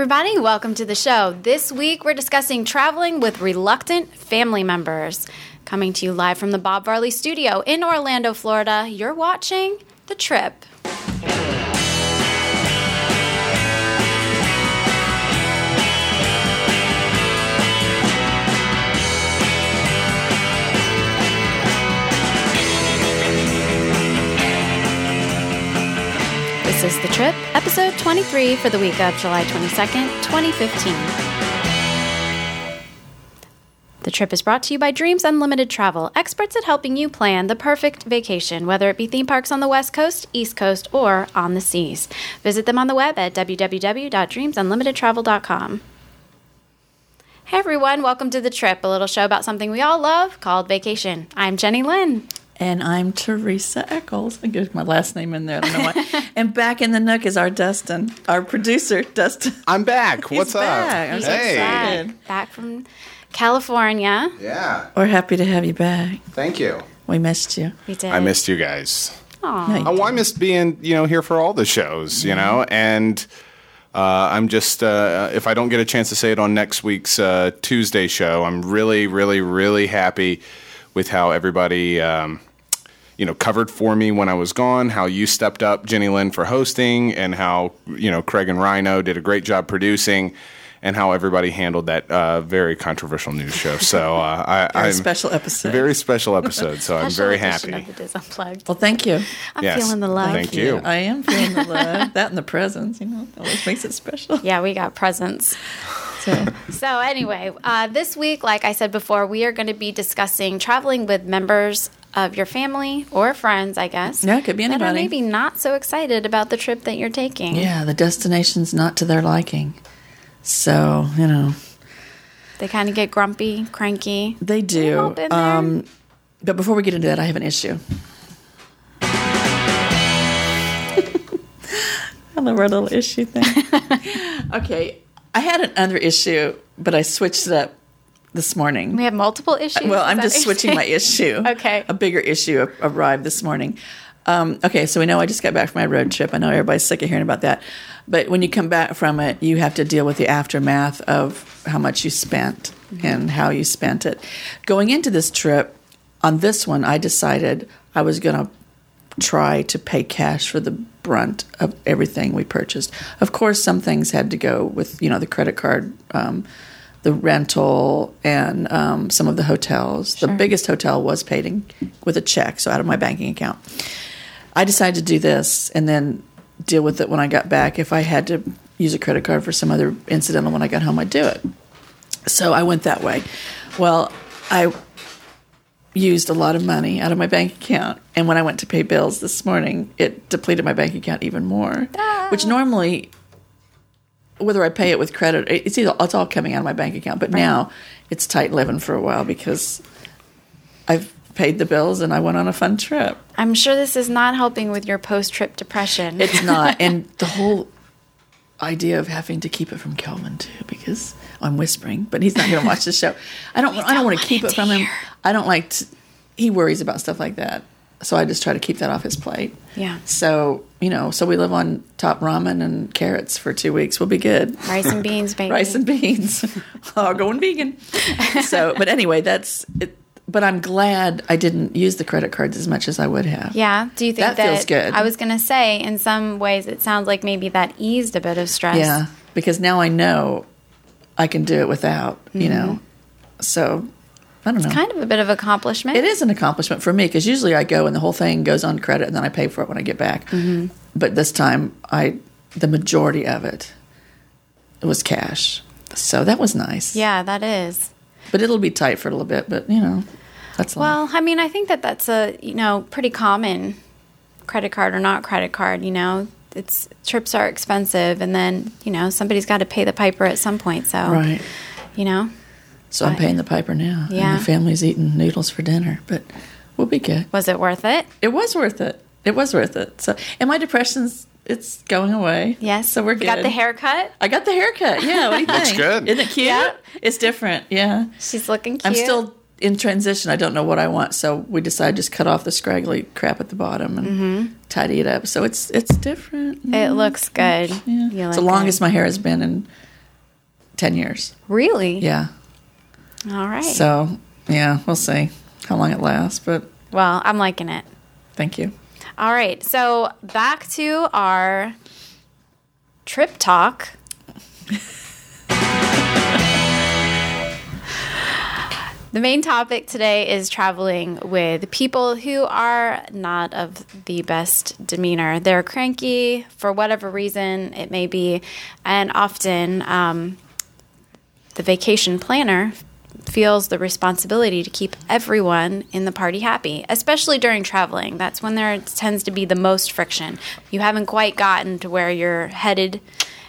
everybody. Welcome to the show. This week, we're discussing traveling with reluctant family members. Coming to you live from the Bob Varley studio in Orlando, Florida. You're watching The Trip. This is The Trip, episode 23 for the week of July 22nd, 2015. The trip is brought to you by Dreams Unlimited Travel, experts at helping you plan the perfect vacation, whether it be theme parks on the West Coast, East Coast, or on the seas. Visit them on the web at www.dreamsunlimitedtravel.com. Hey everyone, welcome to The Trip, a little show about something we all love called vacation. I'm Jenny Lynn. And I'm Teresa Eccles. I get my last name in there. I don't know why. and back in the nook is our Dustin, our producer, Dustin. I'm back. He's What's back. up? I'm so hey. excited. Back, back from California. Yeah. We're happy to have you back. Thank you. We missed you. We did. I missed you guys. Aw. No, you Oh, I missed being, you know, here for all the shows, you know, and uh, I'm just, uh, if I don't get a chance to say it on next week's uh, Tuesday show, I'm really, really, really happy with how everybody, um, you know, covered for me when I was gone, how you stepped up, Jenny Lynn, for hosting, and how, you know, Craig and Rhino did a great job producing. And how everybody handled that uh, very controversial news show. So uh, I, Very I'm special episode. very special episode. So I'm Special very edition happy. Of the Diz Unplugged. well, thank you. I'm Yes. feeling the love. Thank you. I am feeling the love. that and the presents, you know, always makes it special. Yeah, we got presents. So, So, anyway, uh, this week, like I said before, we are going to be discussing traveling with members of your family or friends, I guess. Yeah, it could be That are anybody. maybe not so excited about the trip that you're taking. yeah, the destination's not to their liking. So, you know, They kind of get grumpy, cranky. they do. Um, but before we get into that, I have an issue. I love our little issue thing. okay, I had another issue, but I switched it up this morning. we have multiple issues. Well, I'm just switching my issue. Okay. A bigger issue arrived this morning. Um, okay, so we know I just got back from my road trip. I know everybody's sick of hearing about that. But when you come back from it, you have to deal with the aftermath of how much you spent and how you spent it. Going into this trip, on this one, I decided I was going to try to pay cash for the brunt of everything we purchased. Of course, some things had to go with you know the credit card, um, the rental, and um, some of the hotels. The biggest hotel was paid in, with a check, so out of my banking account. I decided to do this and then deal with it when I got back. If I had to use a credit card for some other incidental when I got home, I'd do it. So I went that way. Well, I used a lot of money out of my bank account. And when I went to pay bills this morning, it depleted my bank account even more. Ah. Which normally, whether I pay it with credit, it's either it's all coming out of my bank account. But now it's tight living for a while because I've paid the bills and I went on a fun trip. I'm sure this is not helping with your post trip depression. It's not, and the whole idea of having to keep it from Calvin too, because I'm whispering, but he's not going to watch the show. I don't. I don't don't want to keep it from him. I don't like. To, he worries about stuff like that, so I just try to keep that off his plate. Yeah. So you know, so we live on top ramen and carrots for two weeks. We'll be good. Rice and beans, baby. Rice and beans. oh, going vegan. So, but anyway, that's it. But I'm glad I didn't use the credit cards as much as I would have. Yeah. Do you think That that, feels good. I was going to say, in some ways, it sounds like maybe that eased a bit of stress. Yeah, because now I know I can do it without, you know. So I don't know. It's kind of a bit of accomplishment. it is an accomplishment for me because usually I go and the whole thing goes on credit and then I pay for it when I get back. Mm-hmm. But this time, I the majority of it, it was cash, so that was nice. Yeah, that is. but it'll be tight for a little bit. But you know, that's life. Well, I mean, I think that that's a you know pretty common, credit card or not credit card. You know, it's trips are expensive, and then you know somebody's got to pay the piper at some point. So, right. you know, So I'm paying the piper now. Yeah. and the family's eating noodles for dinner, but we'll be good. was it worth it? It was worth it. It was worth it. So, and my depression's it's going away. Yes. So we're You good. got the haircut. I got the haircut. Yeah. What do you think? Looks good. Isn't it cute? Yeah. It's different. Yeah. She's looking cute. I'm still in transition. I don't know what I want, so we decided just cut off the scraggly crap at the bottom and Mm-hmm. tidy it up. So it's it's different. It looks good. Yeah. It's the longest my hair has been in 10 years. Really? Yeah. All right. So, yeah, we'll see how long it lasts, but well, I'm liking it. thank you. All right. So back to our trip talk. the main topic today is traveling with people who are not of the best demeanor. They're cranky for whatever reason it may be, and often um, the vacation planner feels the responsibility to keep everyone in the party happy, especially during traveling. That's when there tends to be the most friction. You haven't quite gotten to where you're headed,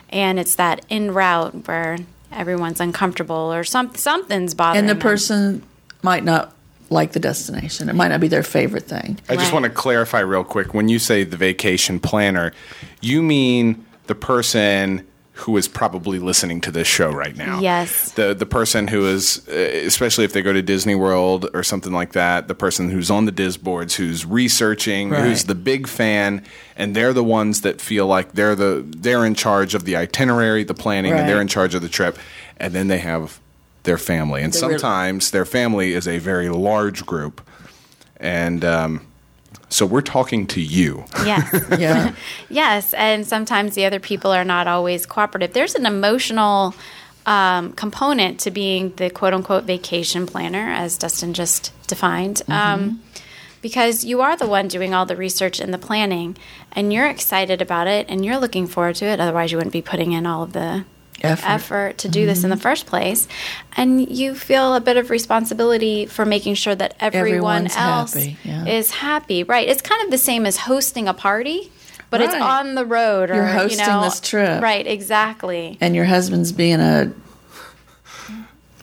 and it's that en route where everyone's uncomfortable or some, something's bothering And the them. person might not like the destination. It might not be their favorite thing. I just Right. want to clarify real quick. When you say the vacation planner, you mean the person who is probably listening to this show right now. Yes. The the person who is, uh, especially if they go to Disney World or something like that, the person who's on the Diz boards, who's researching, who's the big fan, and they're the ones that feel like they're the they're in charge of the itinerary, the planning, and they're in charge of the trip, and then they have their family, and They really- sometimes their family is a very large group, and um, so we're talking to you. Yes. Yeah. Yes, and sometimes the other people are not always cooperative. There's an emotional um, component to being the quote unquote vacation planner, as Dustin just defined, um, because you are the one doing all the research and the planning, and you're excited about it and you're looking forward to it. Otherwise, you wouldn't be putting in all of the Effort. effort to do this in the mm-hmm. first place. And you feel a bit of responsibility for making sure that everyone Everyone's else happy, yeah. is happy. Right. It's kind of the same as hosting a party, but it's on the road. Or, You're you hosting know- this trip. Right. Exactly. and your husband's being a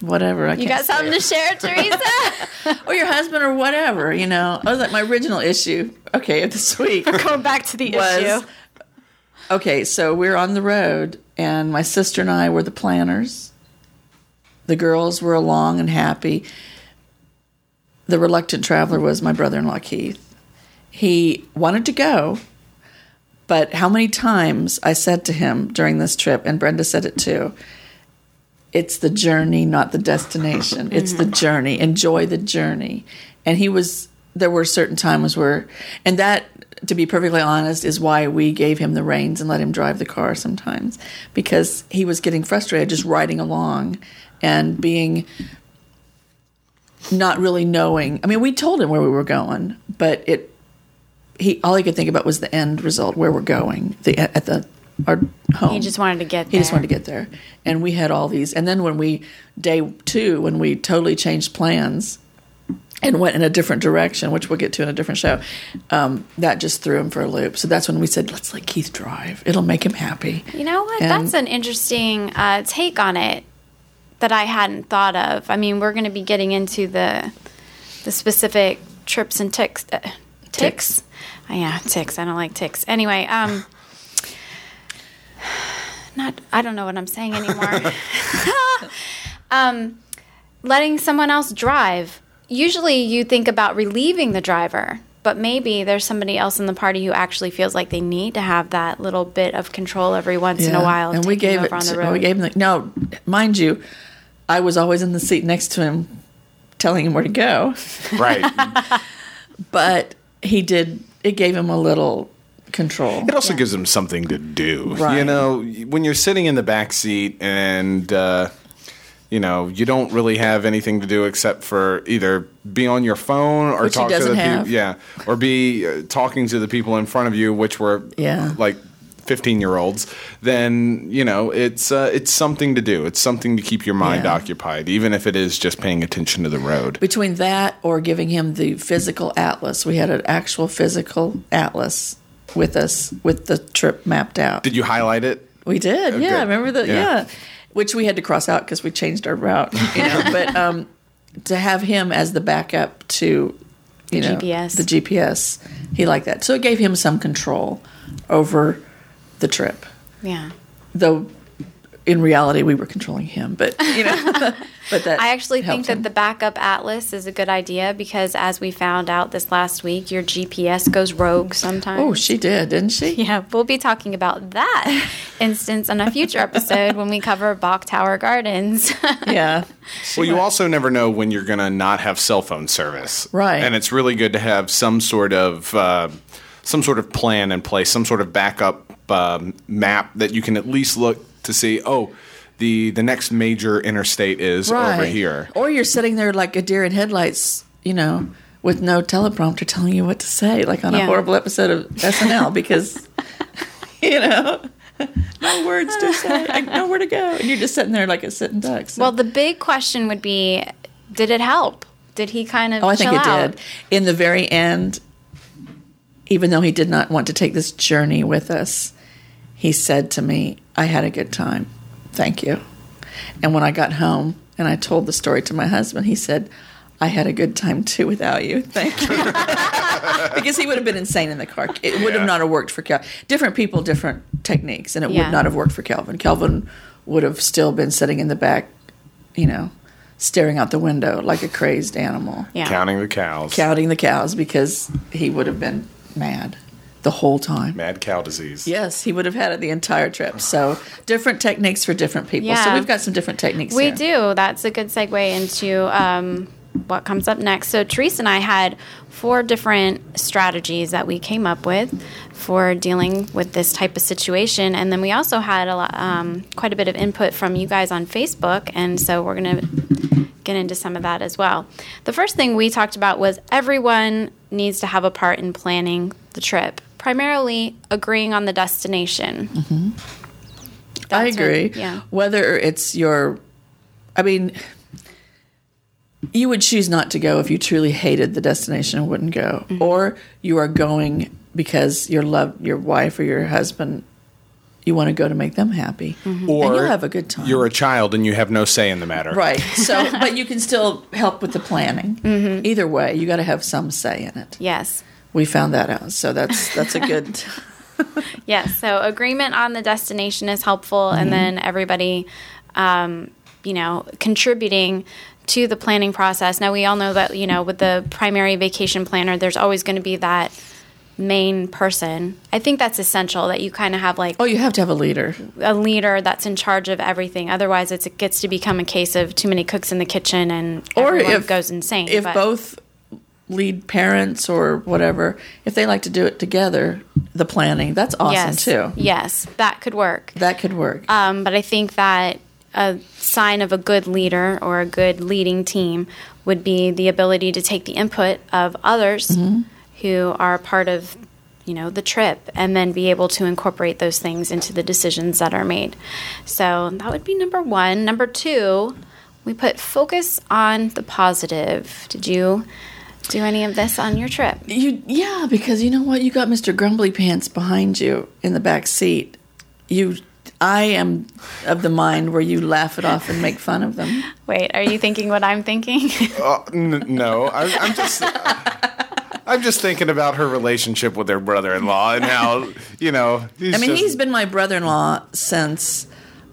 whatever. I You got something it. to share, Teresa? or your husband or whatever. You know, I was like my original issue. Okay, this week we're Going back to the was issue. Okay. So we're on the road, and my sister and I were the planners. The girls were along and happy. The reluctant traveler was my brother-in-law Keith. He wanted to go, but how many times I said to him during this trip, and Brenda said it too. It's the journey, not the destination. It's the journey. Enjoy the journey. And he was. There were certain times where, and that, to be perfectly honest, is why we gave him the reins and let him drive the car sometimes, because he was getting frustrated just riding along, and being not really knowing. I mean, we told him where we were going, but it he all he could think about was the end result, where we're going, the at the our home. He just wanted to get He there. just wanted to get there, and we had all these. And then when we day two, when we totally changed plans and went in a different direction, which we'll get to in a different show, um, that just threw him for a loop. So that's when we said, let's let Keith drive. It'll make him happy. You know what? And- That's an interesting uh, take on it that I hadn't thought of. I mean, we're going to be getting into the the specific trips and ticks. Uh, ticks. Ticks. Oh, yeah, ticks. I don't like ticks. Anyway, um, not. I don't know what I'm saying anymore. um, letting someone else drive. Usually, you think about relieving the driver. But maybe there's somebody else in the party who actually feels like they need to have that little bit of control every once in a while. and we gave it. To, we gave him the, no, mind you, I was always in the seat next to him, telling him where to go. Right. But he did. It gave him a little control. It also gives them something to do. Right. You know, when you're sitting in the back seat and uh, you know you don't really have anything to do except for either be on your phone or Which talk to the people, yeah, or be uh, talking to the people in front of you, which were Yeah. like. 15 year olds, then, you know, it's uh, it's something to do. It's something to keep your mind Yeah. occupied, even if it is just paying attention to the road. Between that or giving him the physical atlas, we had an actual physical atlas with us with the trip mapped out. Did you highlight it? We did, Oh, yeah. good. Remember the Yeah. yeah. Which we had to cross out because we changed our route. You know, but um, to have him as the backup to you know GPS. the GPS, he liked that. So it gave him some control over the trip. yeah. Though in reality, we were controlling him. But you know, but that I actually think that him. the backup atlas is a good idea because, as we found out this last week, your GPS goes rogue sometimes. oh, she did, didn't she? Yeah, we'll be talking about that instance on a future episode when we cover Bok Tower Gardens. Yeah. Well, you also never know when you're going to not have cell phone service, Right. And it's really good to have some sort of uh, some sort of plan in place, some sort of backup um map that you can at least look to see. Oh, the the next major interstate is over here. Or you're sitting there like a deer in headlights, you know, with no teleprompter telling you what to say, like on Yeah. a horrible episode of SNL, because, you know, no words to say, I know where to go. And you're just sitting there like a sitting duck. So. well, the big question would be did it help? Did he kind of oh, I think chill it out? did. In the very end, even though he did not want to take this journey with us, he said to me, I had a good time. Thank you. And when I got home and I told the story to my husband, he said, I had a good time too without you. Thank you. because he would have been insane in the car. It would Yeah. have not have worked for Calvin. Different people, different techniques, and it Yeah. would not have worked for Calvin. Calvin would have still been sitting in the back, you know, staring out the window like a crazed animal Yeah. Counting the cows. counting the cows because he would have been mad the whole time. Mad cow disease. Yes, he would have had it the entire trip. So different techniques for different people. Yeah. So we've got some different techniques. We here. do. That's a good segue into um, what comes up next. So, Teresa and I had four different strategies that we came up with for dealing with this type of situation. And then we also had a lot, um, quite a bit of input from you guys on Facebook. And so, we're going to get into some of that as well. The first thing we talked about was everyone needs to have a part in planning the trip, primarily agreeing on the destination. I That's what- agree. yeah. Whether it's your, I mean, you would choose not to go if you truly hated the destination and wouldn't go, Mm-hmm. or you are going because your love, your wife or your husband, you want to go to make them happy, Or and you'll have a good time. You're a child and you have no say in the matter. right. So, but you can still help with the planning. Mm-hmm. Either way, you got to have some say in it. Yes. We found that out, so that's that's a good. Yes. So agreement on the destination is helpful, and then everybody, um, you know, contributing to the planning process. Now we all know that you know with the primary vacation planner, there's always going to be that main person. I think that's essential that you kind of have like oh, you have to have a leader. a leader that's in charge of everything. Otherwise, it's, it gets to become a case of too many cooks in the kitchen, and or everyone if goes insane. If But- both lead parents or whatever, if they like to do it together, the planning that's awesome yes, too. yes, that could work. That could work. Um, but I think that a sign of a good leader or a good leading team would be the ability to take the input of others who are part of you know the trip and then be able to incorporate those things into the decisions that are made so that would be number one number two we put focus on the positive did you do any of this on your trip you yeah, because you know what? You got Mr. Grumbly Pants behind you in the back seat. You I am of the mind where you laugh it off and make fun of them. wait are you thinking what i'm thinking Uh, n- no, I, I'm just. I'm just thinking about her relationship with her brother-in-law and how you know. He's I mean, just- he's been my brother-in-law since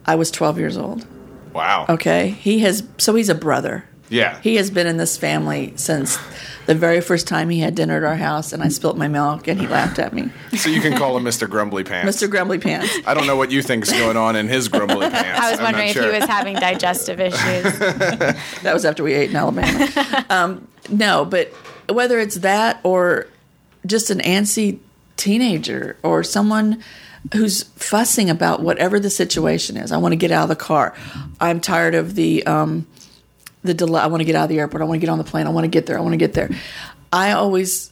I was 12 years old. wow. Okay, he has so he's a brother. Yeah. He has been in this family since the very first time he had dinner at our house, and I spilt my milk, and he laughed at me, So you can call him Mr. Grumbly Pants. Mr. Grumbly Pants. I don't know what you think's going on in his grumbly pants. i was I'm wondering not if sure. he was having digestive issues That was after we ate in Alabama. um, no, but whether it's that or just an antsy teenager or someone who's fussing about whatever the situation is, I want to get out of the car. I'm tired of the um, the delay. I want to get out of the airport. I want to get on the plane. I want to get there. I want to get there. I always,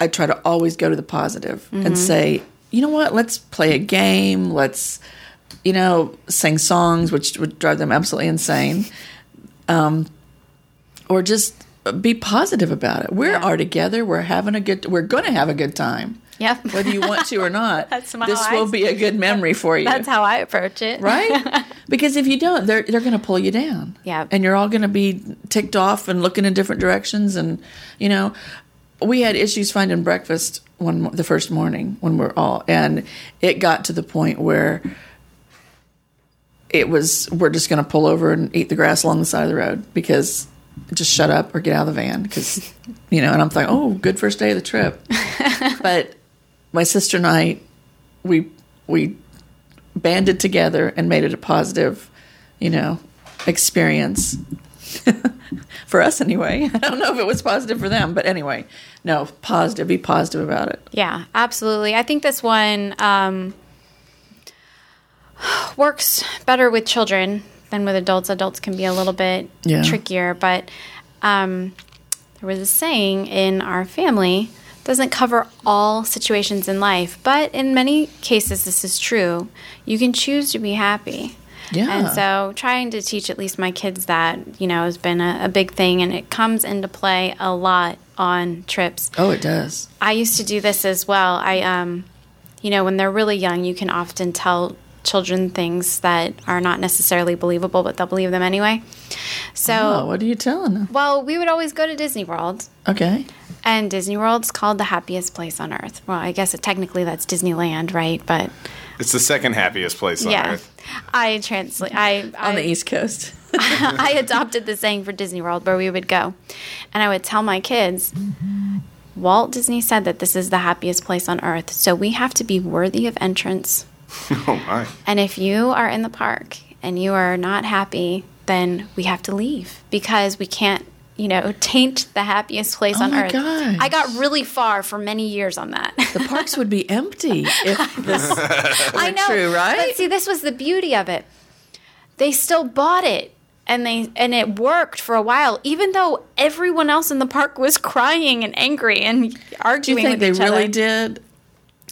I try to always go to the positive and say, you know what? Let's play a game. Let's, you know, sing songs, which would drive them absolutely insane Um, or just be positive about it. We Yeah. are together. We're having a good. We're going to have a good time, Yep. whether you want to or not. This I will be a good memory for you, That's how I approach it. right? because if you don't, they're they're going to pull you down. Yeah. and you're all going to be ticked off and looking in different directions. And you know, we had issues finding breakfast one the first morning when we're all, and it got to the point where it was we're just going to pull over and eat the grass along the side of the road because just shut up or get out of the van because you know and i'm like oh good first day of the trip but my sister and i we we banded together and made it a positive you know experience for us anyway i don't know if it was positive for them but anyway no positive be positive about it Yeah, absolutely. I think this one um, works better with children than with adults. Adults can be a little bit Yeah. trickier, but um, there was a saying in our family doesn't cover all situations in life, but in many cases this is true. You can choose to be happy. Yeah. And so trying to teach at least my kids that, you know, has been a, a big thing and it comes into play a lot on trips. oh it does I used to do this as well. I, um, you know, when they're really young, you can often tell children things that are not necessarily believable, but they'll believe them anyway. So, oh what are you telling them well, we would always go to Disney World, okay and Disney World's called the happiest place on earth. Well, I guess it, technically that's Disneyland, right? But It's the second happiest place on yeah, earth. I translate. I I, on the east coast I adopted the saying for Disney World where we would go. And I would tell my kids, Walt Disney said that this is the happiest place on earth. So we have to be worthy of entrance. Oh my! And if you are in the park and you are not happy, then we have to leave because we can't, you know, taint the happiest place Oh on my earth. gosh. I got really far for many years on that. the parks would be empty if this I know. true, right? But see, this was the beauty of it. They still bought it. And they and it worked for a while, even though everyone else in the park was crying and angry and arguing. Do you think with they really other. did?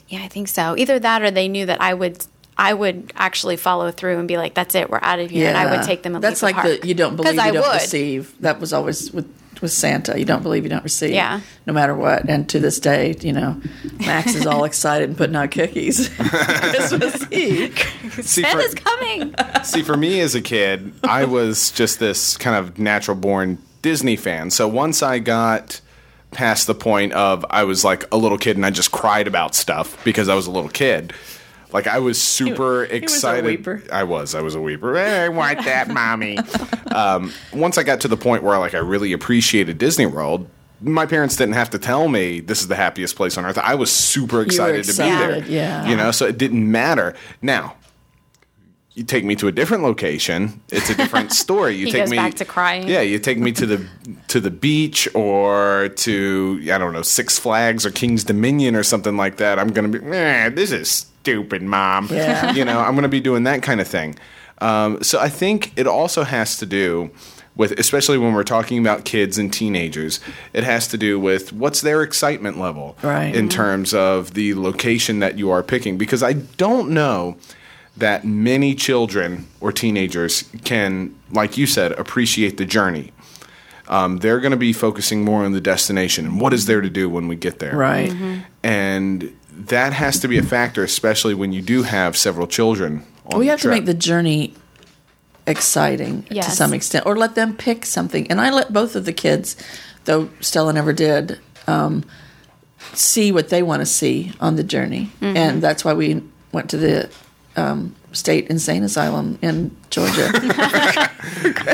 Yeah, I think so. Either that, or they knew that I would, I would actually follow through and be like, "That's it, we're out of here," and I would take them and That's leave like the the you don't believe you I don't would. receive. That was always with with Santa. You don't believe you don't receive. Yeah. No matter what. And to this day, you know, Max is all excited and putting out cookies. Christmas Eve. See for, Santa's coming. see, for me as a kid, I was just this kind of natural born Disney fan. So once I got past the point of I was like a little kid and I just cried about stuff because I was a little kid. Like I was super he was a excited. weeper. I was. I was a weeper. Eh, I want that, mommy. um, once I got to the point where like I really appreciated Disney World, my parents didn't have to tell me this is the happiest place on earth. I was super excited, to be there. yeah. You know, so it didn't matter. Now, you take me to a different location, it's a different story. You He take goes me back to crying. Yeah, you take me to the to the beach or to I don't know Six Flags or King's Dominion or something like that. I'm gonna be eh, this is stupid, mom. Yeah. you know, I'm gonna be doing that kind of thing. Um, so I think it also has to do with, especially when we're talking about kids and teenagers, it has to do with what's their excitement level Right. in terms of the location that you are picking. Because I don't know that many children or teenagers can, like you said, appreciate the journey. Um, they're going to be focusing more on the destination and what is there to do when we get there. Right. And that has to be a factor, especially when you do have several children. On We the have to make the journey exciting to some extent, or let them pick something. And I let both of the kids, though Stella never did, um, see what they want to see on the journey, Mm-hmm. and that's why we went to the um, state insane asylum in Georgia.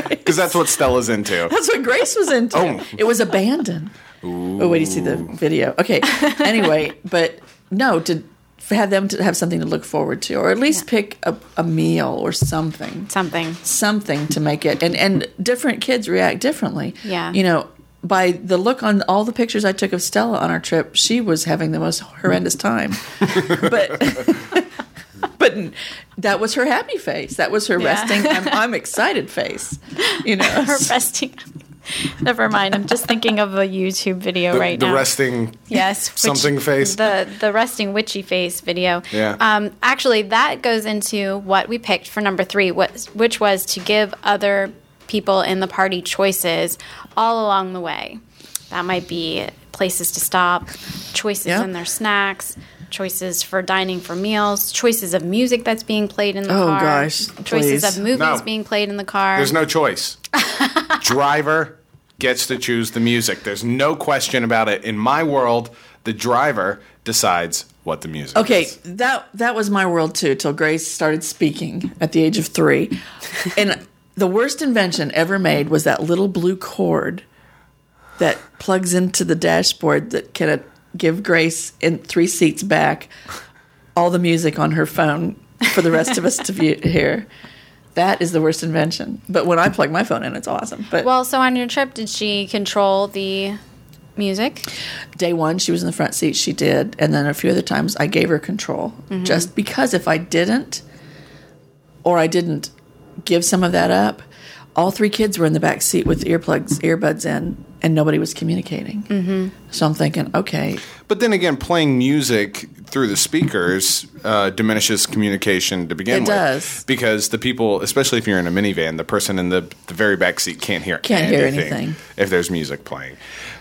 because that's what Stella's into. That's what Grace was into. Oh. It was abandoned. Oh, wait, do you see the video? Okay. Anyway, but no, to have them to have something to look forward to, or at least pick a, a meal or something, Something. something to make it. And and different kids react differently. Yeah. You know, by the look on all the pictures I took of Stella on our trip, she was having the most horrendous time. but. But that was her happy face. That was her Yeah. resting. I'm, I'm excited face. You know, Her resting. Never mind. I'm just thinking of a YouTube video The, right the now. The resting Yes, which- something face. The the resting witchy face video. Yeah. Um, actually, that goes into what we picked for number three, what, which was to give other people in the party choices all along the way. That might be places to stop, choices Yeah. in their snacks. Choices for dining for meals, choices of music that's being played in the Oh, car, gosh, choices please. of movies No. being played in the car. There's no choice. Driver gets to choose the music. There's no question about it. In my world, The driver decides what the music Okay, is. that that was my world too till Grace started speaking at the age of three, and the worst invention ever made was that little blue cord that plugs into the dashboard that can give Grace in three seats back all the music on her phone for the rest of us to view, hear. That is the worst invention. But when I plug my phone in, it's awesome. But Well, so on your trip, did she control the music? day one she was in the front seat she did and then a few other times i gave her control mm-hmm. just because if i didn't or i didn't give some of that up all three kids were in the back seat with earplugs earbuds in and nobody was communicating mm-hmm. so i'm thinking okay But then again, playing music through the speakers uh, diminishes communication to begin It with. does. Because the people, especially if you're in a minivan, the person in the, the very back seat can't hear Can't hear anything. if there's music playing.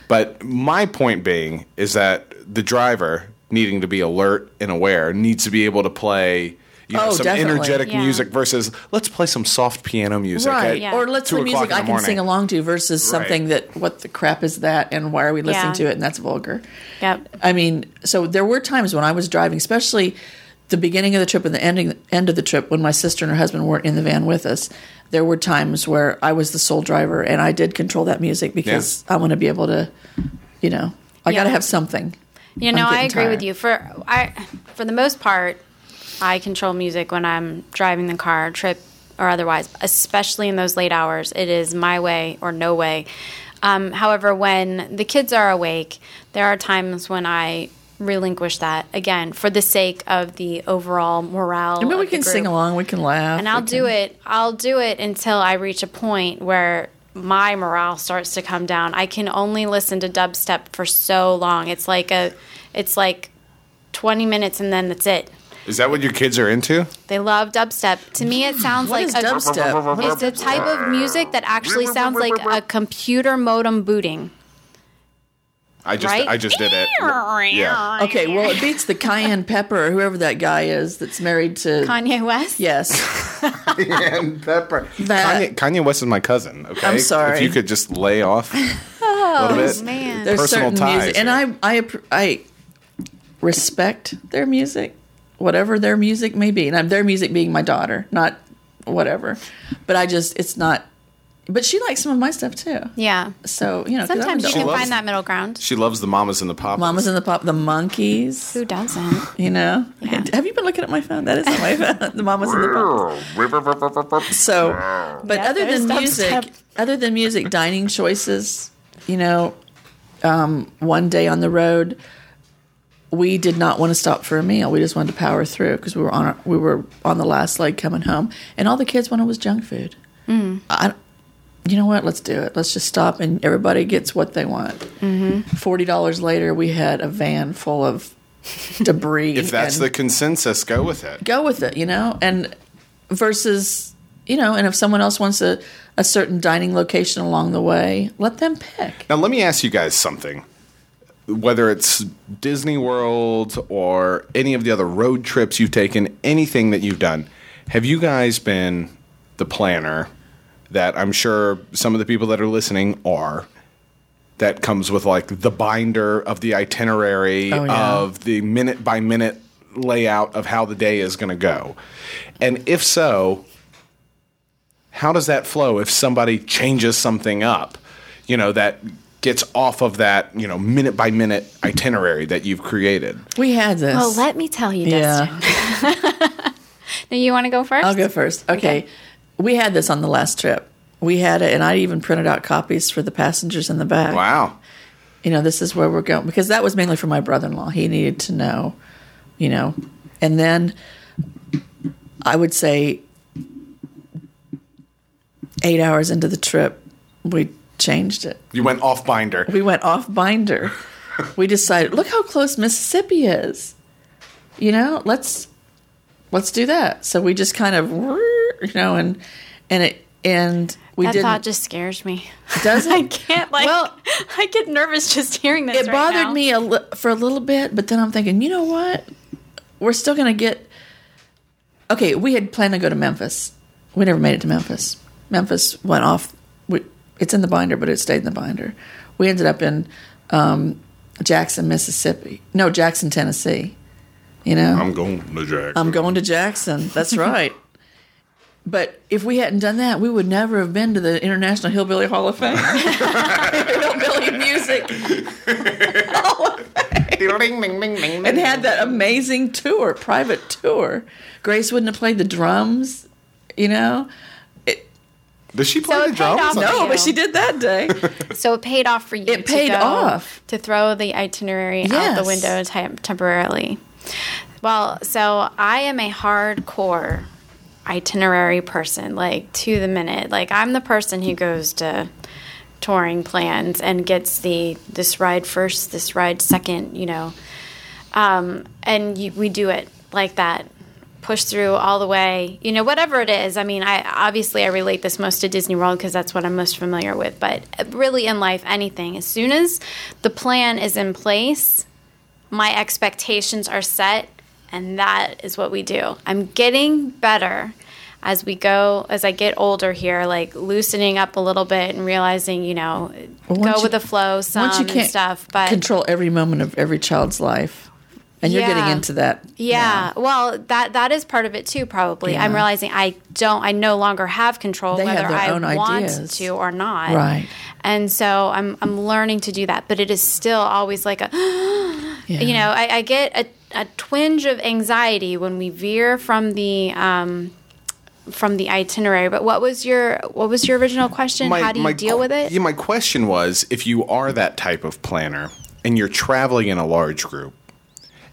But my point being is that the driver, needing to be alert and aware, needs to be able to play you know, Oh, some definitely. energetic Yeah. music versus let's play some soft piano music. right Yeah. or let's play music in i can morning. sing along to versus something that what the crap is that and why are we listening Yeah. to it and that's vulgar Yep. I mean, so there were times when I was driving, especially the beginning of the trip and the ending end of the trip when my sister and her husband weren't in the van with us. There were times where I was the sole driver and I did control that music because I want to be able to, you know, I Yeah. got to have something. You know, I getting agree with you. For I, for the most part, I control music when I'm driving the car, trip or otherwise. Especially in those late hours, it is my way or no way. Um, however, when the kids are awake, there are times when I relinquish that again for the sake of the overall morale. I mean, we can sing along, we can laugh, and I'll we do can- it. I'll do it until I reach a point where my morale starts to come down. I can only listen to dubstep for so long. It's like a, it's like twenty minutes and then that's it. Is that what your kids are into? They love dubstep. To me, it sounds What like is a, dubstep? It's a type of music that actually sounds like a computer modem booting. I just Right? I just did it. Yeah. Okay, well, it beats the cayenne pepper or whoever that guy is that's married to. Kanye West. yes. cayenne Pepper. That- Kanye, Kanye West is my cousin. Okay, I'm sorry. If you could just lay off a oh, little bit. Oh, man. There's Personal certain ties music, and. I, I, I respect their music, whatever their music may be, and I'm, their music being my daughter, not whatever. But I just, it's not. But she likes some of my stuff too. Yeah. So you know, Sometimes you can loves- find that middle ground. She loves the mamas and the papas. Mamas and the pop, the Monkees. Who doesn't? You know, Yeah. have you been looking at my phone? That is my phone. the mamas in the pop. So, but Yeah, other than music, dubstep. other than music, dining choices, you know, um, one day on the road, we did not want to stop for a meal. We just wanted to power through because we were on our, we were on the last leg coming home, and all the kids wanted was junk food. Mm. I, you know what? Let's do it. Let's just stop, and everybody gets what they want. Mm-hmm. Forty dollars later, we had a van full of debris. If that's the consensus, go with it. go with it, you know, and versus, you know, and if someone else wants a, a certain dining location along the way, let them pick. Now, let me ask you guys something. Whether it's Disney World or any of the other road trips you've taken, anything that you've done, have you guys been the planner that I'm sure some of the people that are listening are? That comes with like the binder of the itinerary Oh, yeah. of the minute by minute layout of how the day is going to go. And if so, how does that flow if somebody changes something up you know that gets off of that you know minute by minute itinerary that you've created We had this. Well, let me tell you, Yeah. Dustin. now, you want to go 1st I'll go first. Okay. Okay. We had this on the last trip. We had it, and I even printed out copies for the passengers in the back. wow You know, this is where we're going because that was mainly for my brother in law. He needed to know, you know. And then I would say eight hours into the trip, we changed it. you went off binder we went off binder. we decided, look how close Mississippi is. You know, let's let's do that. So we just kind of, you know, and and it and we that didn't. thought just scares me. does I can't like. Well- I get nervous just hearing this. It right bothered now. me a li- for a little bit, but then I'm thinking, you know what? We're still gonna get. Okay, we had planned to go to Memphis. We never made it to Memphis. Memphis went off. We, it's in the binder, but it stayed in the binder. We ended up in um, Jackson, Mississippi. No, Jackson, Tennessee. You know, I'm going to Jack. I'm going to Jackson. That's right. but if we hadn't done that, we would never have been to the International Rockabilly Hall of Fame. Rockabilly music. and had that amazing tour, private tour. Grace wouldn't have played the drums, you know? Does she play So the drums? No, but she did that day. So it paid off for you. It to paid go- off. to throw the itinerary out the window tem- temporarily. Well, so I am a hardcore itinerary person, like to the minute. Like I'm the person who goes to touring plans and gets the this ride first, this ride second, you know. Um, and you, we do it like that push through all the way you know whatever it is i mean i obviously i relate this most to disney world because that's what i'm most familiar with but really in life anything as soon as the plan is in place my expectations are set and that is what we do i'm getting better as we go as i get older here like loosening up a little bit and realizing you know Well, go you- with the flow some Once you and can't stuff but control every moment of every child's life. And you're getting into that. Yeah, well, that that is part of it too. Probably, I'm realizing I don't. I no longer have control They whether their I want ideas. to or not. Right. And so I'm I'm learning to do that, but it is still always like a, you know, I, I get a, a twinge of anxiety when we veer from the. Um, from the itinerary, but what was your what was your original question? How do you deal qu- with it? Yeah, my question was if you are that type of planner and you're traveling in a large group,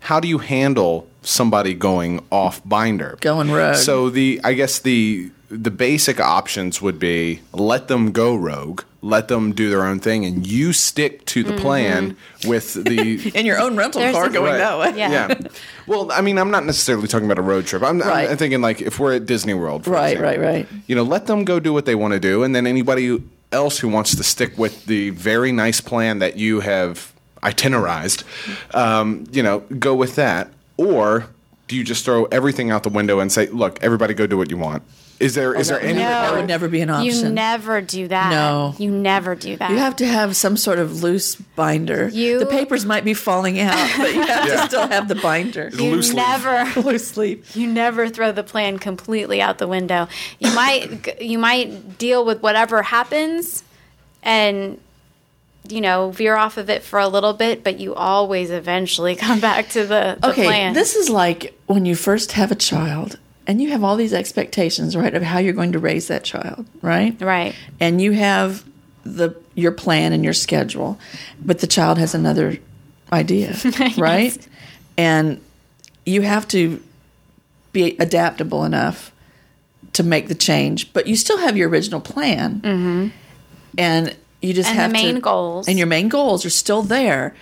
how do you handle somebody going off binder? Going rogue. So the I guess the the basic options would be let them go rogue, let them do their own thing, and you stick to the plan with the In your own rental There's car going Right. that way. Yeah. yeah. Well, I mean, I'm not necessarily talking about a road trip. I'm, I'm- Right. I'm thinking like if we're at Disney World, for Right, example, right, right. You know, let them go do what they want to do, and then anybody else who wants to stick with the very nice plan that you have itinerarized, um, you know, go with that. Or do you just throw everything out the window and say, "Look, everybody, go do what you want"? Is there is there any? never- that would never be an option. You option. never do that. No. you never do that. You have to have some sort of loose binder. You- the papers might be falling out, but you have Yeah. to still have the binder. you loose leaf. never loose leaf. you never throw the plan completely out the window. You might you might deal with whatever happens and you know veer off of it for a little bit, but you always eventually come back to the, the Okay, plan. this is like when you first have a child and you have all these expectations, right, of how you're going to raise that child, right? right. And you have the your plan and your schedule, but the child has another idea, right? And you have to be adaptable enough to make the change, but you still have your original plan. Mm-hmm. And you just And the main to, goals. and your main goals are still there,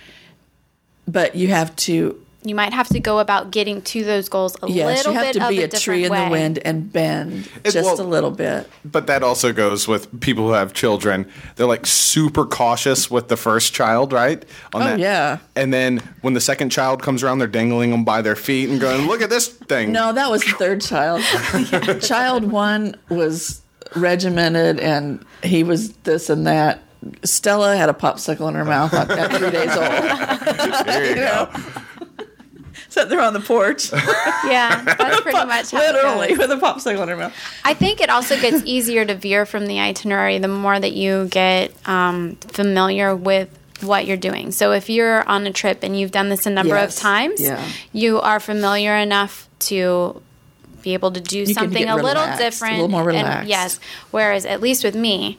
but you have to You might have to go about getting to those goals a yes, little bit. Yes, you have to be a, a, tree in different the wind and bend It- just well- a little bit. But that also goes with people who have children. They're like super cautious with the first child, right? On Oh, yeah. And then when the second child comes around, they're dangling them by their feet and going, "Look at this thing." No, that was the third child. child one was regimented and he was this and that. Stella had a popsicle in her mouth at three days old. There you go. Sat there on the porch, Yeah, that's pretty much how it literally, with a popsicle in her mouth. I think it also gets easier to veer from the itinerary the more that you get um, familiar with what you're doing. So if you're on a trip and you've done this a number Yes, of times, yeah. you are familiar enough to be able to do can something a little relaxed, a different, little more and- relaxed. yes. Whereas at least with me,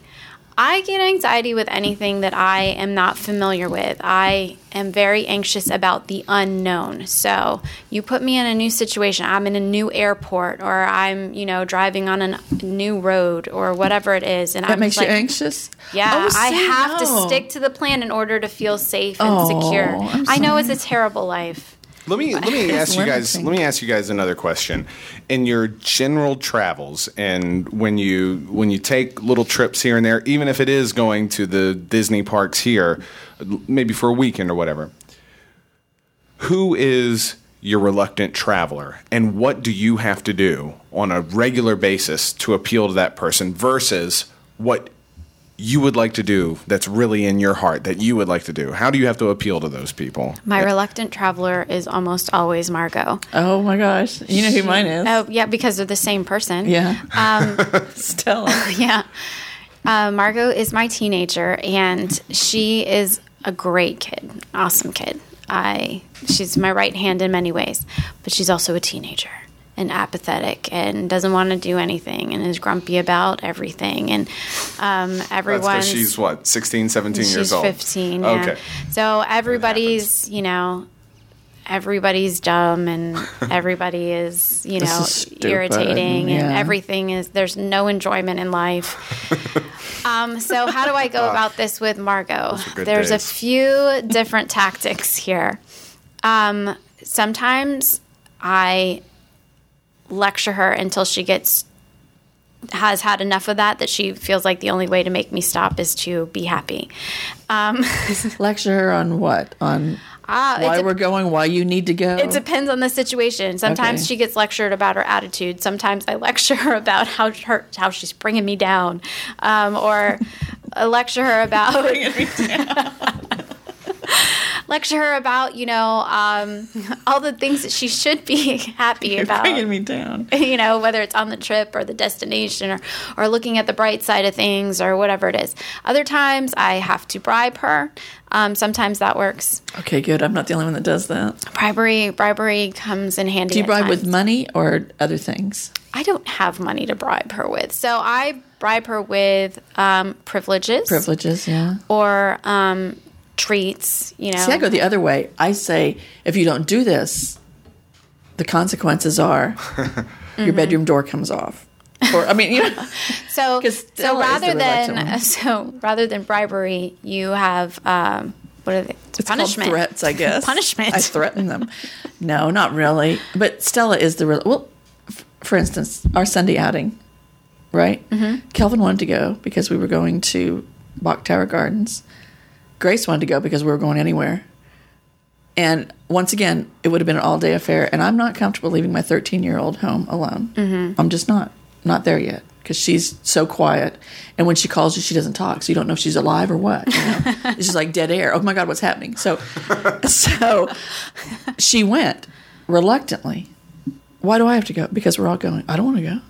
I get anxiety with anything that I am not familiar with. I am very anxious about the unknown. So you put me in a new situation. I'm in a new airport, or I'm, you know, driving on a new road, or whatever it is, and That I'm makes just you anxious? yeah, Oh, I have no. to stick to the plan in order to feel safe and Oh, secure. I know it's a terrible life. Let me let me ask you guys. Let me ask you guys another question. In your general travels, and when you when you take little trips here and there, even if it is going to the Disney parks here, maybe for a weekend or whatever, who is your reluctant traveler, and what do you have to do on a regular basis to appeal to that person versus what you would like to do that's really in your heart that you would like to do? How do you have to appeal to those people? My reluctant traveler is almost always Margot. Oh my gosh. You know who mine is? Oh, yeah, because they're the same person. Yeah. Stella. yeah. Uh, Margot is my teenager, and she is a great kid, awesome kid. I she's my right hand in many ways, but she's also a teenager and apathetic and doesn't want to do anything and is grumpy about everything and um, That's everyone because she's what, 16, 17 years she's old? 15 yeah. Okay. so everybody's you know everybody's dumb and everybody is you know is stupid, irritating and everything is there's no enjoyment in life um, so how do i go about this with margot there's days. a few different tactics here um, sometimes i lecture her until she gets has had enough of that that she feels like the only way to make me stop is to be happy um, Lecture her on what? On it why dep- we're going, why you need to go. It depends on the situation. Sometimes Okay. she gets lectured about her attitude. Sometimes I lecture her about how her how she's bringing me down, um, or I lecture her about lecture her about you know um, all the things that she should be happy You're about. bringing me down. you know, whether it's on the trip or the destination or, or looking at the bright side of things or whatever it is. Other times I have to bribe her. Um, sometimes that works. Okay, good. I'm not the only one that does that. Bribery bribery comes in handy. Do you bribe with money or other things? I don't have money to bribe her with, so I bribe her with um, privileges, Privileges, yeah. or um, treats. You know, See, I go the other way. I say, if you don't do this, the consequences are Mm-hmm. your bedroom door comes off. Or, I mean, you know, so 'Cause so rather than so rather than bribery, you have um, what are they? it's punishment. threats, I guess. Punishment. I threaten them. No, not really. But Stella is the real. Well, f- for instance, our Sunday outing, right? Mm-hmm. Calvin wanted to go because we were going to Bok Tower Gardens. Grace wanted to go because we were going anywhere. And once again, it would have been an all day affair. And I'm not comfortable leaving my 13 year old home alone. Mm-hmm. I'm just not, not there yet because she's so quiet. And when she calls you, she doesn't talk. So you don't know if she's alive or what. You know? it's just like dead air. Oh my God, what's happening? So, so she went reluctantly. Why do I have to go? Because we're all going. I don't want to go.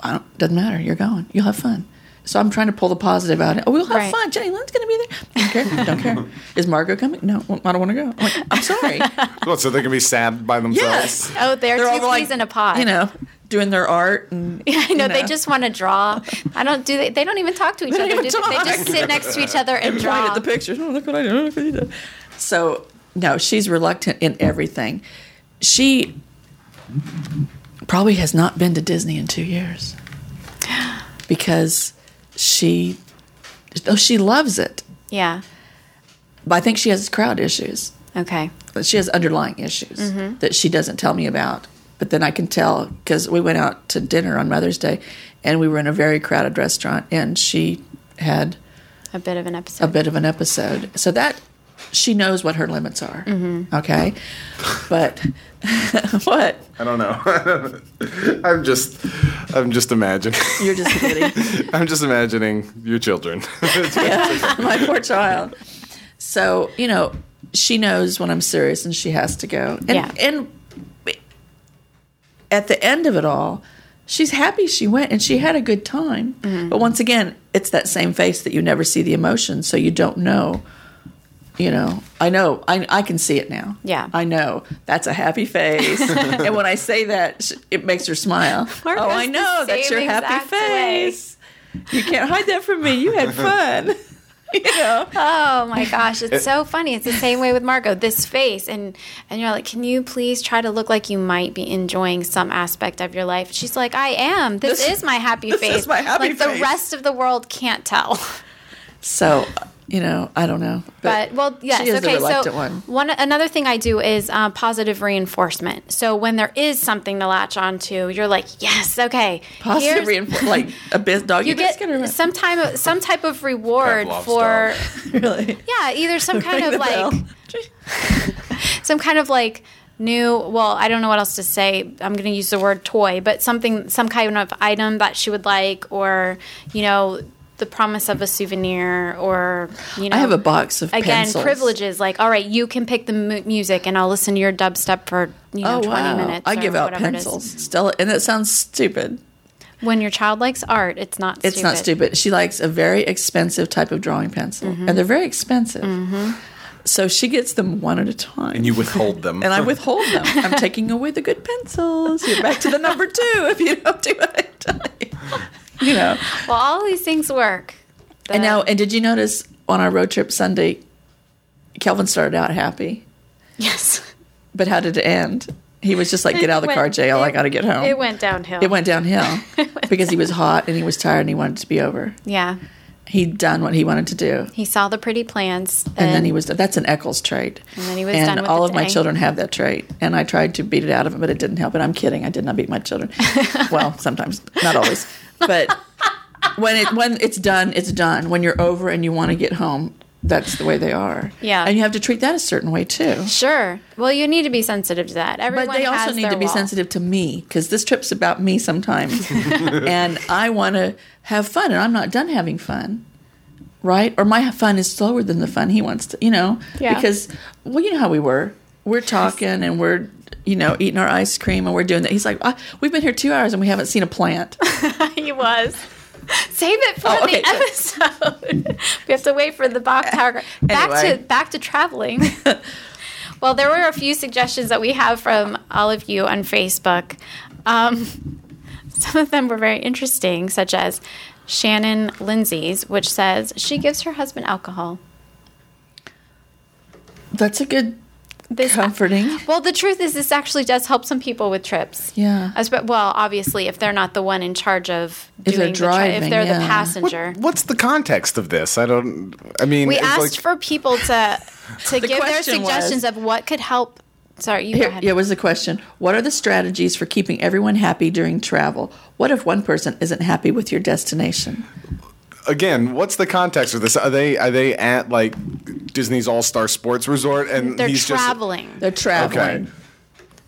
I don't, doesn't matter. You're going. You'll have fun. So I'm trying to pull the positive out. Oh, we'll have Right. fun. Jenny Lynn's going to be there. Don't care. Don't care. Is Margot coming? No, I don't want to go. I'm, like, I'm sorry. What, so they can be sad by themselves? yes. Oh, they're, They're two all peas in a pod. You know, doing their art and I know, you they just want to draw. I don't do. They, they don't even talk to each They other. don't do even they? They just sit next to each other and point draw. at the pictures. Oh, look what I did. Look what you did. So no, she's reluctant in everything. She probably has not been to Disney in two years because she oh she loves it, Yeah. but I think she has crowd issues. Okay. She has underlying issues Mm-hmm. that she doesn't tell me about. But then I can tell because we went out to dinner on Mother's Day, and we were in a very crowded restaurant, and she had A bit of an episode. a bit of an episode. So that she knows what her limits are. Mm-hmm. Okay, but what I don't know. I'm just, I'm just imagining. you're just kidding? I'm just imagining your children. yeah, my poor child. So you know, she knows when I'm serious, and she has to go. And, Yeah. and at the end of it all. She's happy she went and she had a good time. Mm-hmm. But once again, it's that same face that you never see the emotion, so you don't know. You know, I know, I, I can see it now. Yeah. I know. That's a happy face. and when I say that, it makes her smile. Marco's oh, I know. That's your happy exact way. face. You can't hide that from me. You had fun. you know? Oh my gosh, it's so funny. It's the same way with Margot. This face, and and you're like, can you please try to look like you might be enjoying some aspect of your life? She's like, I am. This, This- is my happy this face. is my happy like the rest of the world can't tell. So, you know, I don't know. But well, yes, she is okay. the so one. one another thing I do is uh, positive reinforcement. So when there is something to latch onto, you're like, yes, okay, Positive reinforcement, like a biz dog. You get biscuit or some time, some type of reward for really. yeah, either some kind Ring of like some kind of like new well i don't know what else to say i'm going to use the word toy but something some kind of item that she would like or you know the promise of a souvenir or you know I have a box of again pencils. privileges like all right you can pick the mu- music and I'll listen to your dubstep for you know Oh 20 wow! minutes I or give out whatever it is. pencils. Stella, and it sounds stupid. when your child likes art it's not stupid. It's not stupid. She likes a very expensive type of drawing pencil, Mm-hmm. and they're very expensive. So she gets them one at a time. And you withhold them. and I withhold them. I'm taking away the good pencils. You're back to the number two if you don't do what I tell you. You know. well all these things work And now, and did you notice on our road trip Sunday, Calvin started out happy, yes but how did it end? He was just like, "Get out of the It car, went- jail. I got to get home." it went downhill It went downhill because he was hot and he was tired and he wanted it to be over. yeah He'd done what he wanted to do. he saw the pretty plants and then he was that's an Eccles trait. And then he was and done with all of my children have that trait. And I tried to beat it out of him, but it didn't help. And I'm kidding. I did not beat my children. well, sometimes, not always. But when it when it's done, it's done. When you're over and you want to get home, that's the way they are. Yeah. And you have to treat that a certain way too. Sure. Well, you need to be sensitive to that. Everyone But they also has need to be wall. sensitive to me because this trip's about me sometimes. and I want to have fun, and I'm not done having fun. Right? Or my fun is slower than the fun he wants to, you know? Yeah. Because, well, you know how we were. We're talking and we're, you know, eating our ice cream and we're doing that. He's like, "Ah, we've been here two hours and we haven't seen a plant. he was. Save it for Oh, okay, the episode. we have to wait for the Bok Tower. Back Anyway. to back to traveling. well, there were a few suggestions that we have from all of you on Facebook. Um, some of them were very interesting, such as Shannon Lindsay's, which says she gives her husband alcohol. That's a good, This comforting. Well, the truth is, this actually does help some people with trips. Yeah. As, well, obviously, if they're not the one in charge of If they're doing the tri- driving, if they're yeah. the What- passenger. what's the context of this? I don't. I mean, we it's asked like, for people to to give their suggestions was- of what could help. Sorry, you go Here, ahead. here was the question. What are the strategies for keeping everyone happy during travel? What if one person isn't happy with your destination? Again, what's the context of this? Are they are they at like Disney's All Star Sports Resort and They're he's traveling. They're traveling. okay?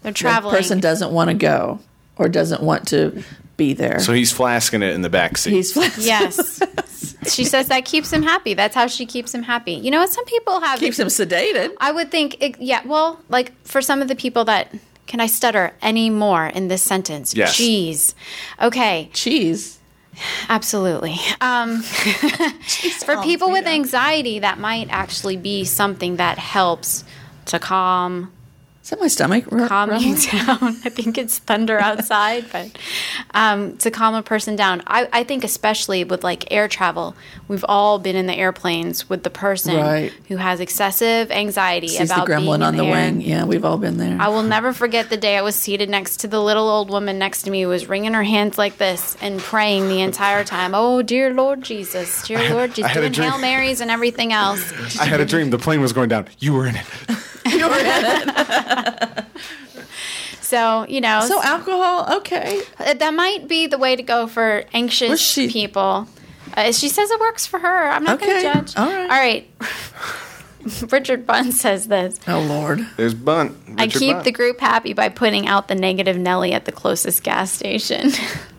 They're The traveling. person doesn't want to go or doesn't want to be there. So he's flasking it in the back seat. He's yes. she says that keeps him happy. That's how she keeps him happy. You know what? Some people have. keeps him sedated. I would think, it, yeah. Well, like for some of the people that can I stutter any more in this sentence? Yes. Jeez. Okay. Cheese. Absolutely. Um, for people with anxiety, that might actually be something that helps to calm Is that my stomach? ru- calm you down. I think it's thunder outside, but um, to calm a person down. I, I think especially with like air travel, we've all been in the airplanes with the person Right. who has excessive anxiety Sees the about being gremlin in on the air. wing. Yeah, we've all been there. I will never forget the day I was seated next to the little old woman next to me who was wringing her hands like this and praying the entire time. Oh, dear Lord Jesus, dear Lord Jesus, doing Hail Marys and everything else. I had a dream. The plane was going down. You were in it. You were in it. So, you know, So alcohol, okay. Uh, That might be the way to go for anxious she- people. Uh, she says it works for her. I'm not going to judge. all right. All right. Richard Bunn says this. Oh Lord. There's Bunt. I keep Bunt. the group happy by putting out the negative Nelly at the closest gas station.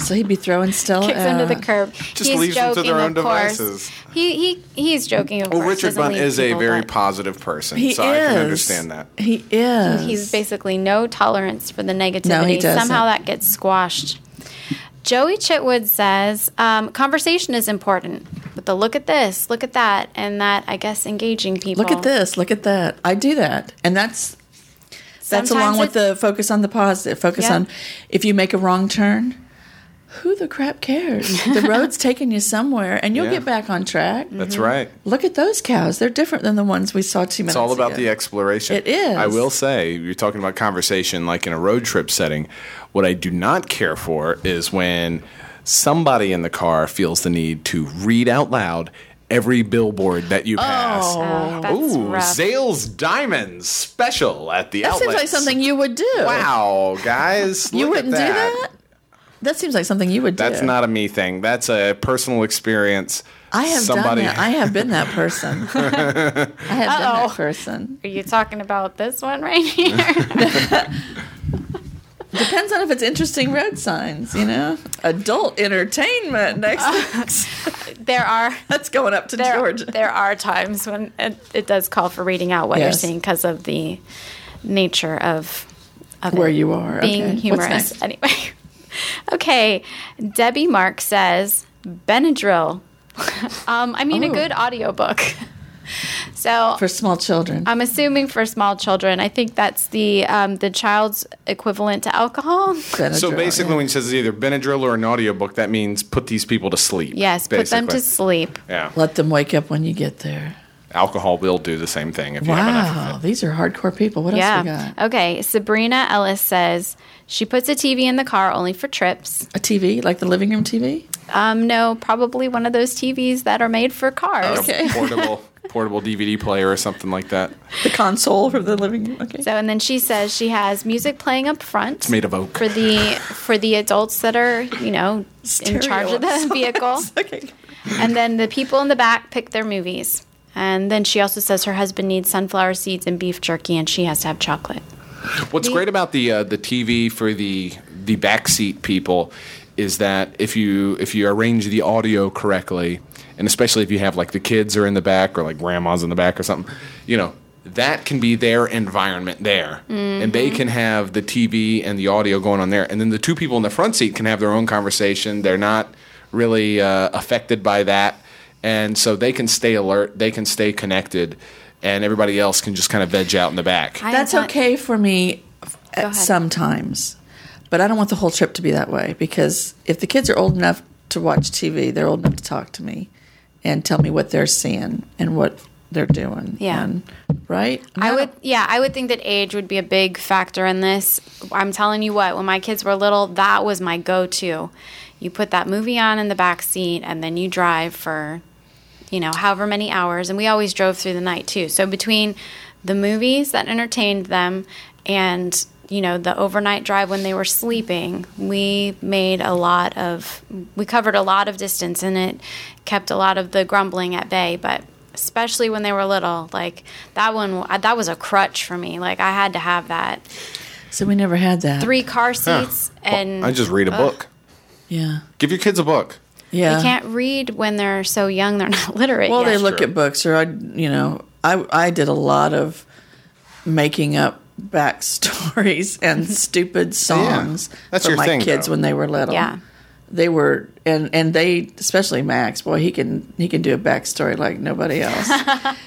So he'd be throwing Stella Kicks under the curb. Just he's leaves them to joking, their own of course. devices. He he he's joking. Of Well, course. Richard doesn't Bunt is a very but positive person, He so is. I can understand that. He is. He's basically no tolerance for the negativity. No, he doesn't. Somehow that gets squashed. Joey Chitwood says um, conversation is important, but the look at this, look at that, and that I guess engaging people. Look at this. Look at that. I do that, and that's that's Sometimes along with the focus on the positive. Focus Yeah. on if you make a wrong turn. Who the crap cares? the road's taking you somewhere, and you'll Yeah. get back on track. That's mm-hmm. right. Look at those cows; they're different than the ones we saw two minutes It's all about ago. the exploration. It is. I will say, you're talking about conversation like in a road trip setting. What I do not care for is when somebody in the car feels the need to read out loud every billboard that you pass. Oh, oh that's Ooh, rough. Zales Diamonds special at the outlet. That seems like something you would do. Wow, guys. you look wouldn't do that. That seems like something you would do. That's not a me thing. That's a personal experience. I have Somebody, done that. I have been that person. I have been Uh-oh. that person. Are you talking about this one right here? Depends on if it's interesting road signs, you know? Adult entertainment next. Uh, there are That's going up to there, Georgia. there are times when it, it does call for reading out what you're seeing because of the nature of, of Where it you are. being Okay. Humorous. Anyway, okay. Debbie Mark says Benadryl. um, I mean, a Oh. good audiobook. so For small children. I'm assuming for small children. I think that's the um, the child's equivalent to alcohol. So basically, yeah. when he says either Benadryl or an audiobook, that means put these people to sleep. Yes, put them to sleep. Yeah. Let them wake up when you get there. Alcohol will do the same thing if you have enough of Wow, it. these are hardcore people. What else we got? Okay. Sabrina Ellis says she puts a TV in the car only for trips. A TV, like the living room TV? Um, no, probably one of those TVs that are made for cars. Okay. Portable, portable DVD player or something like that. The console for the living room. Okay. So, and then she says she has music playing up front. It's made of oak. for the for the adults that are you know in charge of the Stereo vehicle, okay. and then the people in the back pick their movies. And then she also says her husband needs sunflower seeds and beef jerky, and she has to have chocolate. What's great about the uh, the TV for the the backseat people is that if you if you arrange the audio correctly, and especially if you have like the kids are in the back or like grandma's in the back or something, you know that can be their environment there, and they can have the TV and the audio going on there, and then the two people in the front seat can have their own conversation. They're not really uh, affected by that, and so they can stay alert, they can stay connected, and everybody else can just kind of veg out in the back. I That's have not- okay for me at ahead. sometimes, but I don't want the whole trip to be that way because if the kids are old enough to watch TV, they're old enough to talk to me and tell me what they're seeing and what they're doing. Yeah. And, right? I would, yeah, I would think that age would be a big factor in this. I'm telling you what, when my kids were little, that was my go-to. You put that movie on in the back seat, and then you drive for, you know, however many hours. And we always drove through the night too. So between the movies that entertained them and you know the overnight drive when they were sleeping we made a lot of we covered a lot of distance and it kept a lot of the grumbling at bay but especially when they were little like that one that was a crutch for me like i had to have that So we never had that. three car seats and I just read a book. Yeah. Give your kids a book. Yeah. they can't read when they're so young they're not literate Well, yet. they look True. at books, or I, you know, I I did a lot of making up backstories and stupid songs That's for your my thing, kids though. when they were little. Yeah. they were, and and they, especially Max, boy, he can he can do a backstory like nobody else.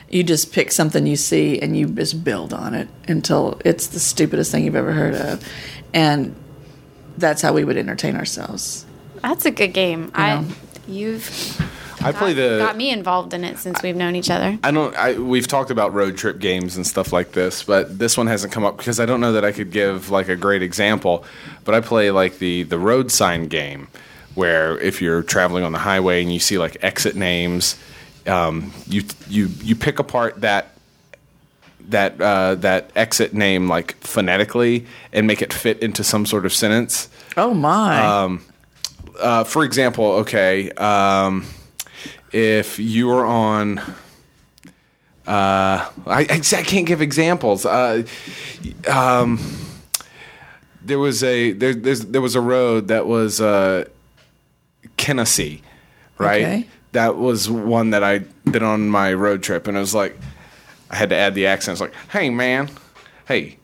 you just pick something you see and you just build on it until it's the stupidest thing you've ever heard of, and that's how we would entertain ourselves. That's a good game i know. you've I play the. got me involved in it since we've known each other I don't. I, we've talked about road trip games and stuff like this, but this one hasn't come up because I don't know that I could give like a great example. But I play like the the road sign game, where if you're traveling on the highway and you see like exit names, um, you you you pick apart that that uh, that exit name like phonetically and make it fit into some sort of sentence. Oh my! Uh, for example, okay, um, if you are on, uh, I, I, can't give examples. Uh, um, there was a there there's, there was a road that was uh, Tennessee, right? Okay. That was one that I did on my road trip, and it was like I had to add the accents. Like, hey man, hey.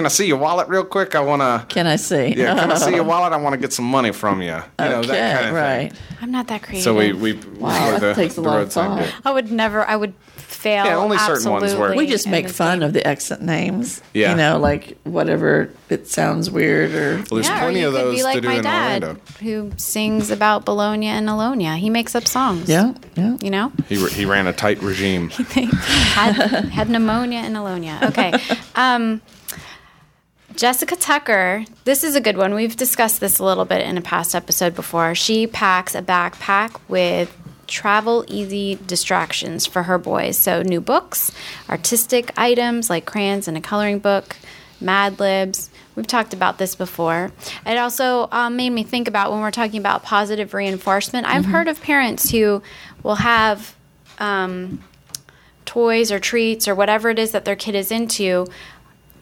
Can I see your wallet real quick? I want to. Can I see? Yeah, can I see your wallet? I want to get some money from you. You know, okay, that kind of right. thing. i'm not that creative So we we Wow, we that takes a lot of sign thought. I would never. I would fail. Yeah, only certain ones work. We just make fun game. of the exit names. Yeah. You know, like whatever it sounds weird or Well, there's yeah, plenty or you of could those be like to do my in dad, Orlando. who sings about Bologna and Alonia. He makes up songs. yeah, yeah. You know, He re- he ran a tight regime. he had, had pneumonia and Alonia. Okay. Um, Jessica Tucker, this is a good one. We've discussed this a little bit in a past episode before. She packs a backpack with travel easy distractions for her boys. So, new books, artistic items like crayons and a coloring book, Mad Libs. We've talked about this before. It also um, made me think about when we're talking about positive reinforcement. I've heard of parents who will have um, toys or treats or whatever it is that their kid is into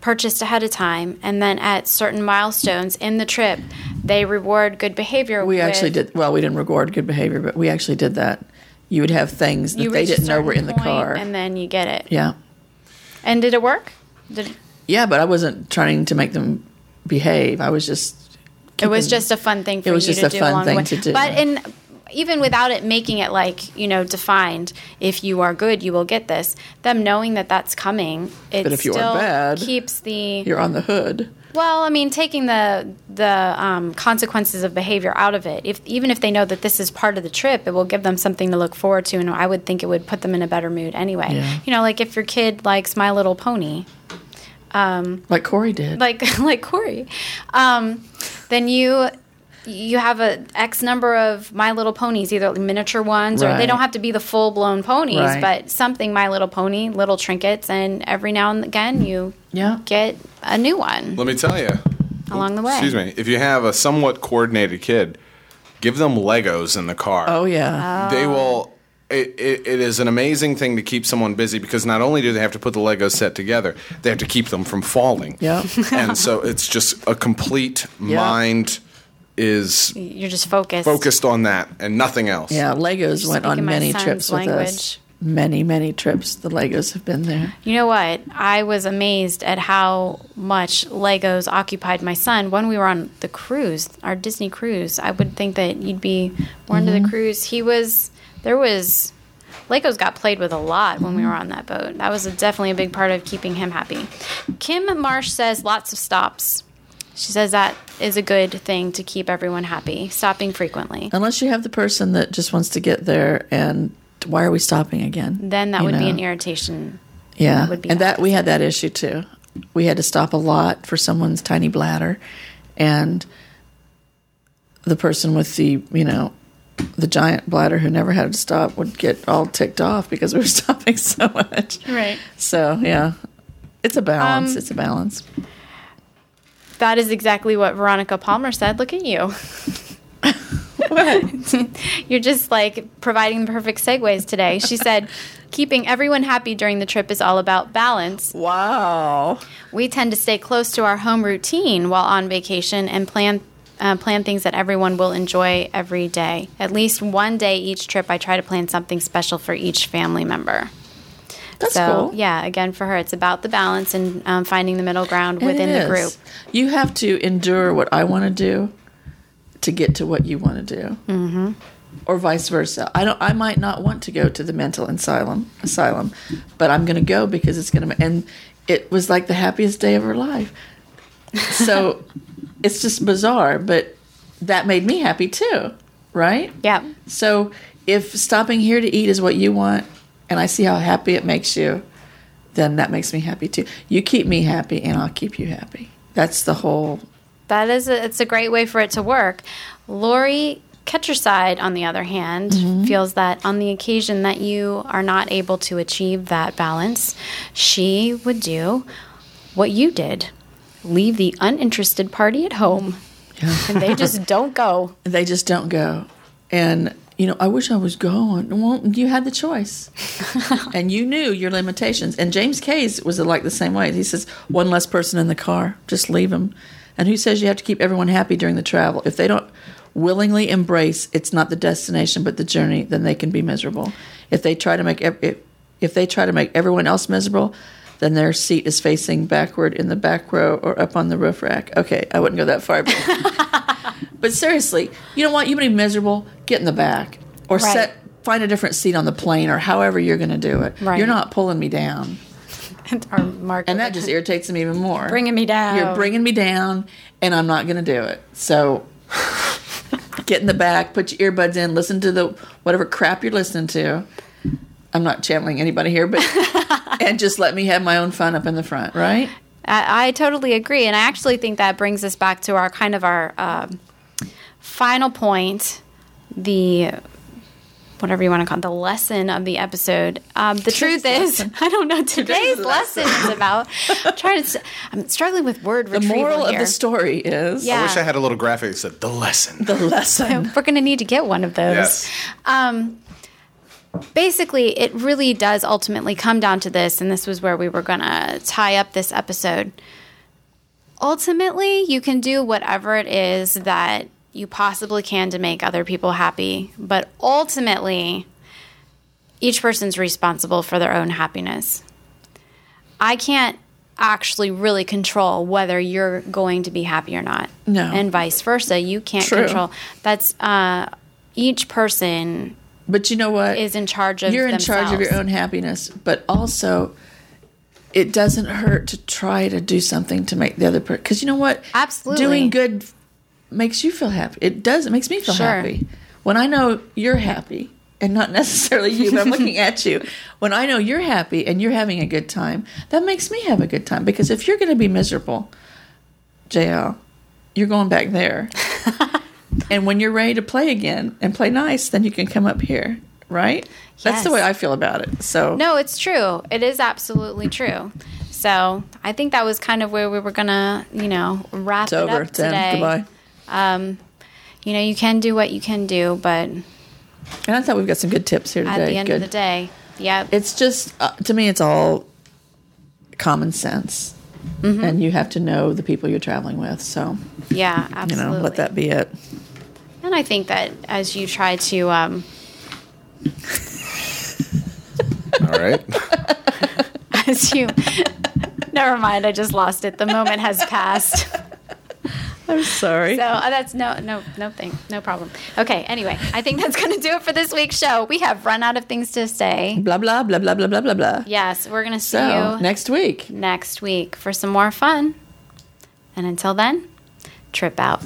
purchased ahead of time, and then at certain milestones in the trip, they reward good behavior. We actually did. Well, we didn't reward good behavior, but we actually did that. You would have things that they didn't know were in the car. and then you get it. yeah, And did it work? Did yeah, but I wasn't trying to make them behave. I was just. it was just a fun thing for It was just to a fun thing to do. But in even without it making it like you know defined, if you are good, you will get this. Them knowing that that's coming, it But if you are still bad, keeps the You're on the hood. Well, I mean, taking the the um, consequences of behavior out of it. If even if they know that this is part of the trip, it will give them something to look forward to, and I would think it would put them in a better mood anyway. Yeah. You know, like if your kid likes My Little Pony, Like Corey did. like like Corey, um, then you you have a X number of My Little Ponies, either miniature ones or they don't have to be the full blown ponies, Right. but something My Little Pony, little trinkets, and every now and again you yeah. get a new one Let me tell you. along the way. Excuse me. If you have a somewhat coordinated kid, give them Legos in the car. Oh yeah. They will. It, it, it is an amazing thing to keep someone busy because not only do they have to put the Lego set together, they have to keep them from falling. Yeah. and so it's just a complete Yeah. mind is You're just focused. focused on that and nothing else. Yeah. Legos went on many son's trips with us. Many many trips. The Legos have been there. You know what? I was amazed at how much Legos occupied my son when we were on the cruise, our Disney cruise. I would think that you'd be more into Mm-hmm. the cruise. He was, there was, Legos got played with a lot when we were on that boat. That was a, definitely a big part of keeping him happy. Kim Marsh says lots of stops. She says that is a good thing to keep everyone happy, stopping frequently. Unless you have the person that just wants to get there and why are we stopping again? Then that You would be an irritation. Yeah, That would be and that we had that issue too. We had to stop a lot for someone's tiny bladder, and the person with the you know the giant bladder who never had to stop would get all ticked off because we were stopping so much. Right. So yeah, it's a balance. Um, it's a balance. That is exactly what Veronica Palmer said. Look at you. You're just like providing the perfect segues today. She said, keeping everyone happy during the trip is all about balance. Wow. We tend to stay close to our home routine while on vacation and plan. Uh, plan things that everyone will enjoy every day. At least one day each trip, I try to plan something special for each family member. That's so, cool. yeah, again, for her, it's about the balance and um, finding the middle ground within the group. You have to endure what I want to do to get to what you want to do, mm-hmm. or vice versa. I don't. I might not want to go to the mental asylum, asylum, but I'm going to go because it's going to. And it was like the happiest day of her life. So it's just bizarre, but that made me happy too, right? Yeah. So if stopping here to eat is what you want, and I see how happy it makes you, then that makes me happy too. You keep me happy, and I'll keep you happy. That's the whole. That is, a, it's a great way for it to work. Lori Ketcherside, on the other hand, Mm-hmm. feels that on the occasion that you are not able to achieve that balance, she would do what you did leave the uninterested party at home. Yeah. And they just don't go. They just don't go, and you know, I wish I was going. Well, you had the choice, and you knew your limitations. And James Case was like the same way. He says, "One less person in the car, just leave them." And who says you have to keep everyone happy during the travel? If they don't willingly embrace, it's not the destination but the journey, then they can be miserable. If they try to make if, if they try to make everyone else miserable, then their seat is facing backward in the back row or up on the roof rack. Okay, I wouldn't go that far. But, but seriously, you know what? You be miserable? Get in the back or Right. set find a different seat on the plane or however you're going to do it. Right. You're not pulling me down, Mark and that just irritates me even more. bringing me down. You're bringing me down, and I'm not going to do it. So get in the back, put your earbuds in, listen to the whatever crap you're listening to. I'm not channeling anybody here, but and just let me have my own fun up in the front, right? I, I totally agree, and I actually think that brings us back to our kind of our um, final point, the whatever you want to call it, the lesson of the episode. Um, the truth is, I don't know. Today's lesson is about I'm trying to. s- I'm struggling with word retrieval. The retrieval moral of the story is Yeah. I wish I had a little graphic that said the lesson. the lesson. We're going to need to get one of those. Yes. Um, basically, it really does ultimately come down to this, and this was where we were going to tie up this episode. Ultimately, you can do whatever it is that you possibly can to make other people happy, but ultimately, each person's responsible for their own happiness. I can't actually really control whether you're going to be happy or not. No. And vice versa. You can't True. control. That's uh, each person But you know what? is in charge of You're in charge of your own happiness, but also it doesn't hurt to try to do something to make the other person. Because you know what? Absolutely. Doing good makes you feel happy. It does. It makes me feel Sure. happy. When I know you're happy, and not necessarily you, but I'm looking at you. When I know you're happy and you're having a good time, that makes me have a good time. Because if you're going to be miserable, JL, you're going back there. and when you're ready to play again and play nice, then you can come up here, right? That's the way I feel about it. So No, it's true. It is absolutely true. So I think that was kind of where we were gonna, you know, wrap it's it over. up today. Goodbye. You know, you can do what you can do, but And I thought we've got some good tips here today. at the end good. of the day, yep. it's just uh, to me, it's all common sense, Mm-hmm. and you have to know the people you're traveling with. So yeah, absolutely. you know, let that be it. And I think that as you try to, um, All right. as you, never mind, I just lost it. The moment has passed. I'm sorry. So uh, that's no, no, no thing, no problem. Okay. Anyway, I think that's going to do it for this week's show. We have run out of things to say. Blah blah blah blah blah blah blah blah. Yes, we're going to see so, you next week. Next week for some more fun. And until then, trip out.